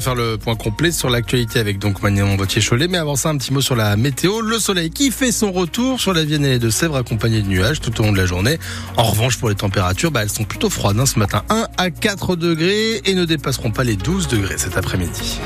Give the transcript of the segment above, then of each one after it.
faire le point complet sur l'actualité avec donc Manon Vautier-Cholet. Mais avant ça, un petit mot sur la météo. Le soleil qui fait son retour sur la Vienne et les Deux-Sèvres accompagné de nuages tout au long de la journée. En revanche, pour les températures, bah, elles sont plutôt froides hein, ce matin. 1 à 4 degrés et ne dépasseront pas les 12 degrés cet après-midi.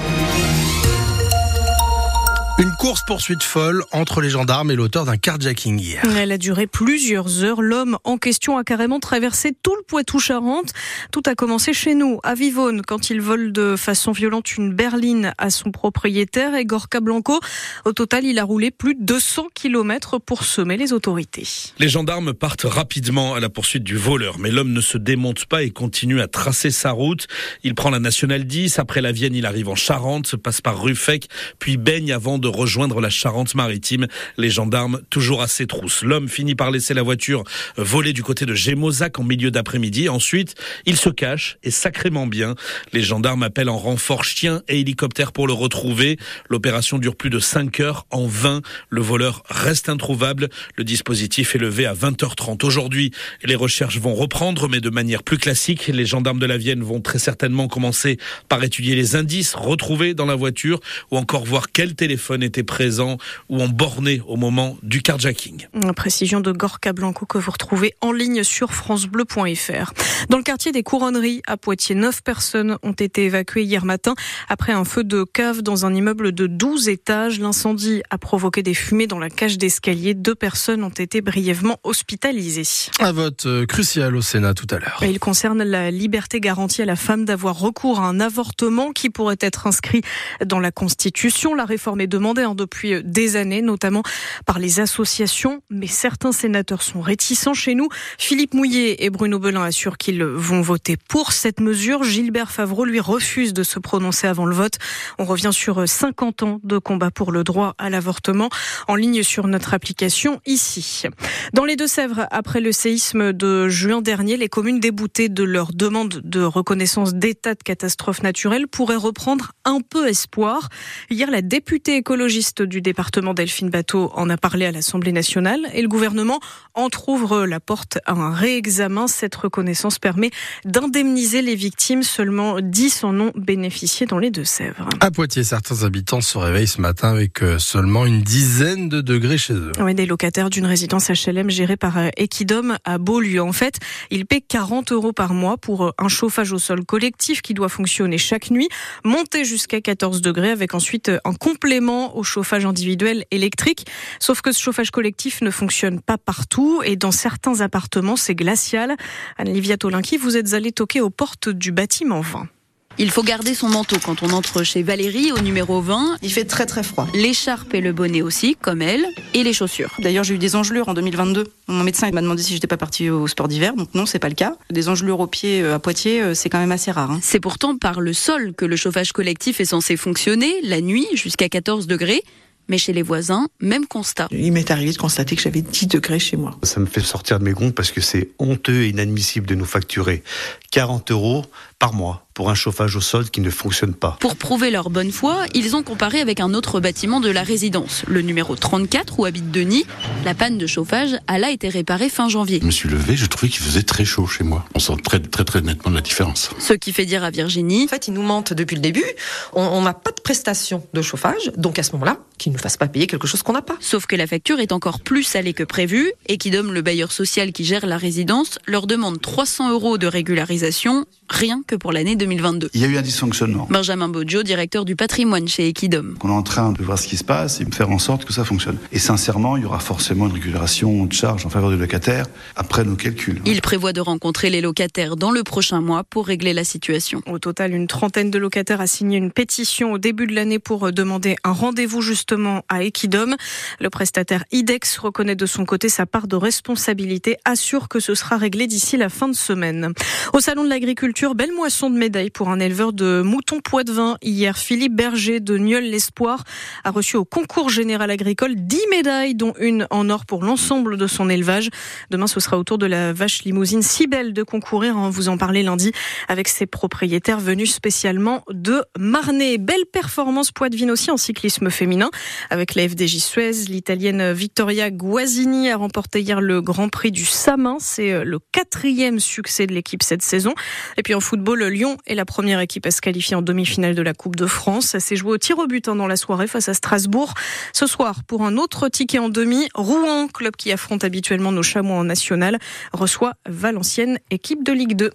Une course-poursuite folle entre les gendarmes et l'auteur d'un carjacking hier. Elle a duré plusieurs heures. L'homme en question a carrément traversé tout le Poitou-Charentes. Tout a commencé chez nous, à Vivonne, quand il vole de façon violente une berline à son propriétaire, Gorka Blanco. Au total, il a roulé plus de 200 km pour semer les autorités. Les gendarmes partent rapidement à la poursuite du voleur, mais l'homme ne se démonte pas et continue à tracer sa route. Il prend la nationale 10, après la Vienne, il arrive en Charente, passe par Ruffec, puis baigne avant de rejoindre la Charente-Maritime. Les gendarmes toujours à ses trousses. L'homme finit par laisser la voiture voler du côté de Gémozac en milieu d'après-midi. Ensuite, il se cache et sacrément bien. Les gendarmes appellent en renfort chien et hélicoptère pour le retrouver. L'opération dure plus de 5 heures. En vain, le voleur reste introuvable. Le dispositif est levé à 20h30. Aujourd'hui, les recherches vont reprendre, mais de manière plus classique. Les gendarmes de la Vienne vont très certainement commencer par étudier les indices retrouvés dans la voiture ou encore voir quel téléphone était présent ou en borné au moment du carjacking. précision de Gorka Blanco que vous retrouvez en ligne sur francebleu.fr. Dans le quartier des Couronneries à Poitiers, neuf personnes ont été évacuées hier matin après un feu de cave dans un immeuble de 12 étages. L'incendie a provoqué des fumées dans la cage d'escalier. Deux personnes ont été brièvement hospitalisées. Un vote euh, crucial au Sénat tout à l'heure. Il concerne la liberté garantie à la femme d'avoir recours à un avortement qui pourrait être inscrit dans la Constitution. La réforme est demandée Hein, depuis des années, notamment par les associations, mais certains sénateurs sont réticents chez nous. Philippe Mouillet et Bruno Belin assurent qu'ils vont voter pour cette mesure. Gilbert Favreau, lui, refuse de se prononcer avant le vote. On revient sur 50 ans de combat pour le droit à l'avortement en ligne sur notre application ici. Dans les Deux-Sèvres, après le séisme de juin dernier, les communes déboutées de leur demande de reconnaissance d'état de catastrophe naturelle pourraient reprendre un peu espoir. Hier, la députée écologique écologiste du département Delphine Bateau en a parlé à l'Assemblée nationale et le gouvernement entrouvre la porte à un réexamen. Cette reconnaissance permet d'indemniser les victimes. Seulement 10 en ont bénéficié dans les Deux-Sèvres. À Poitiers, certains habitants se réveillent ce matin avec euh, seulement une dizaine de degrés chez eux. Oui, des locataires d'une résidence HLM gérée par euh, Equidom à Beaulieu. En fait, ils paient 40 euros par mois pour euh, un chauffage au sol collectif qui doit fonctionner chaque nuit, monter jusqu'à 14 degrés avec ensuite un complément au chauffage individuel électrique. Sauf que ce chauffage collectif ne fonctionne pas partout et dans certains appartements, c'est glacial. Anne-Livia Tolinki, vous êtes allée toquer aux portes du bâtiment 20. Il faut garder son manteau quand on entre chez Valérie au numéro 20. Il fait très très froid. L'écharpe et le bonnet aussi, comme elle, et les chaussures. D'ailleurs, j'ai eu des engelures en 2022. Mon médecin m'a demandé si j'étais pas partie au sport d'hiver, donc non, c'est pas le cas. Des engelures aux pieds euh, à Poitiers, euh, c'est quand même assez rare. Hein. C'est pourtant par le sol que le chauffage collectif est censé fonctionner, la nuit jusqu'à 14 degrés. Mais chez les voisins, même constat. Il m'est arrivé de constater que j'avais 10 degrés chez moi. Ça me fait sortir de mes gonds parce que c'est honteux et inadmissible de nous facturer 40 euros par mois pour un chauffage au sol qui ne fonctionne pas. Pour prouver leur bonne foi, ils ont comparé avec un autre bâtiment de la résidence, le numéro 34 où habite Denis. La panne de chauffage a là été réparée fin janvier. Je me suis levé, je trouvais qu'il faisait très chaud chez moi. On sent très très très nettement la différence. Ce qui fait dire à Virginie... En fait, ils nous mentent depuis le début. On n'a pas de prestation de chauffage, donc à ce moment-là, qu'ils ne nous fassent pas payer quelque chose qu'on n'a pas. Sauf que la facture est encore plus salée que prévu et qui donne le bailleur social qui gère la résidence, leur demande 300 euros de régularisation, rien que pour l'année 2022. Il y a eu un dysfonctionnement. Benjamin Boggio, directeur du patrimoine chez Equidom. On est en train de voir ce qui se passe et de faire en sorte que ça fonctionne. Et sincèrement, il y aura forcément une régulation de charges en faveur du locataire après nos calculs. Il prévoit de rencontrer les locataires dans le prochain mois pour régler la situation. Au total, une trentaine de locataires a signé une pétition au début de l'année pour demander un rendez-vous justement à Equidom. Le prestataire IDEX reconnaît de son côté sa part de responsabilité, assure que ce sera réglé d'ici la fin de semaine. Au salon de l'agriculture, belle moisson de pour un éleveur de moutons vin hier. Philippe Berger de Nieul l'Espoir a reçu au concours général agricole 10 médailles, dont une en or pour l'ensemble de son élevage. Demain, ce sera au tour de la vache limousine si belle de concourir. On hein, vous en parlait lundi avec ses propriétaires venus spécialement de Marnay. Belle performance Poitvin aussi en cyclisme féminin avec la FDJ Suez. L'italienne Vittoria Guasini a remporté hier le Grand Prix du Samin. C'est euh, le quatrième succès de l'équipe cette saison. Et puis en football, Lyon est la première équipe à se qualifier en demi-finale de la Coupe de France. S'est joué au tir au but hein, dans la soirée face à Strasbourg. Ce soir, pour un autre ticket en demi, Rouen, club qui affronte habituellement nos chamois en national, reçoit Valenciennes, équipe de Ligue 2.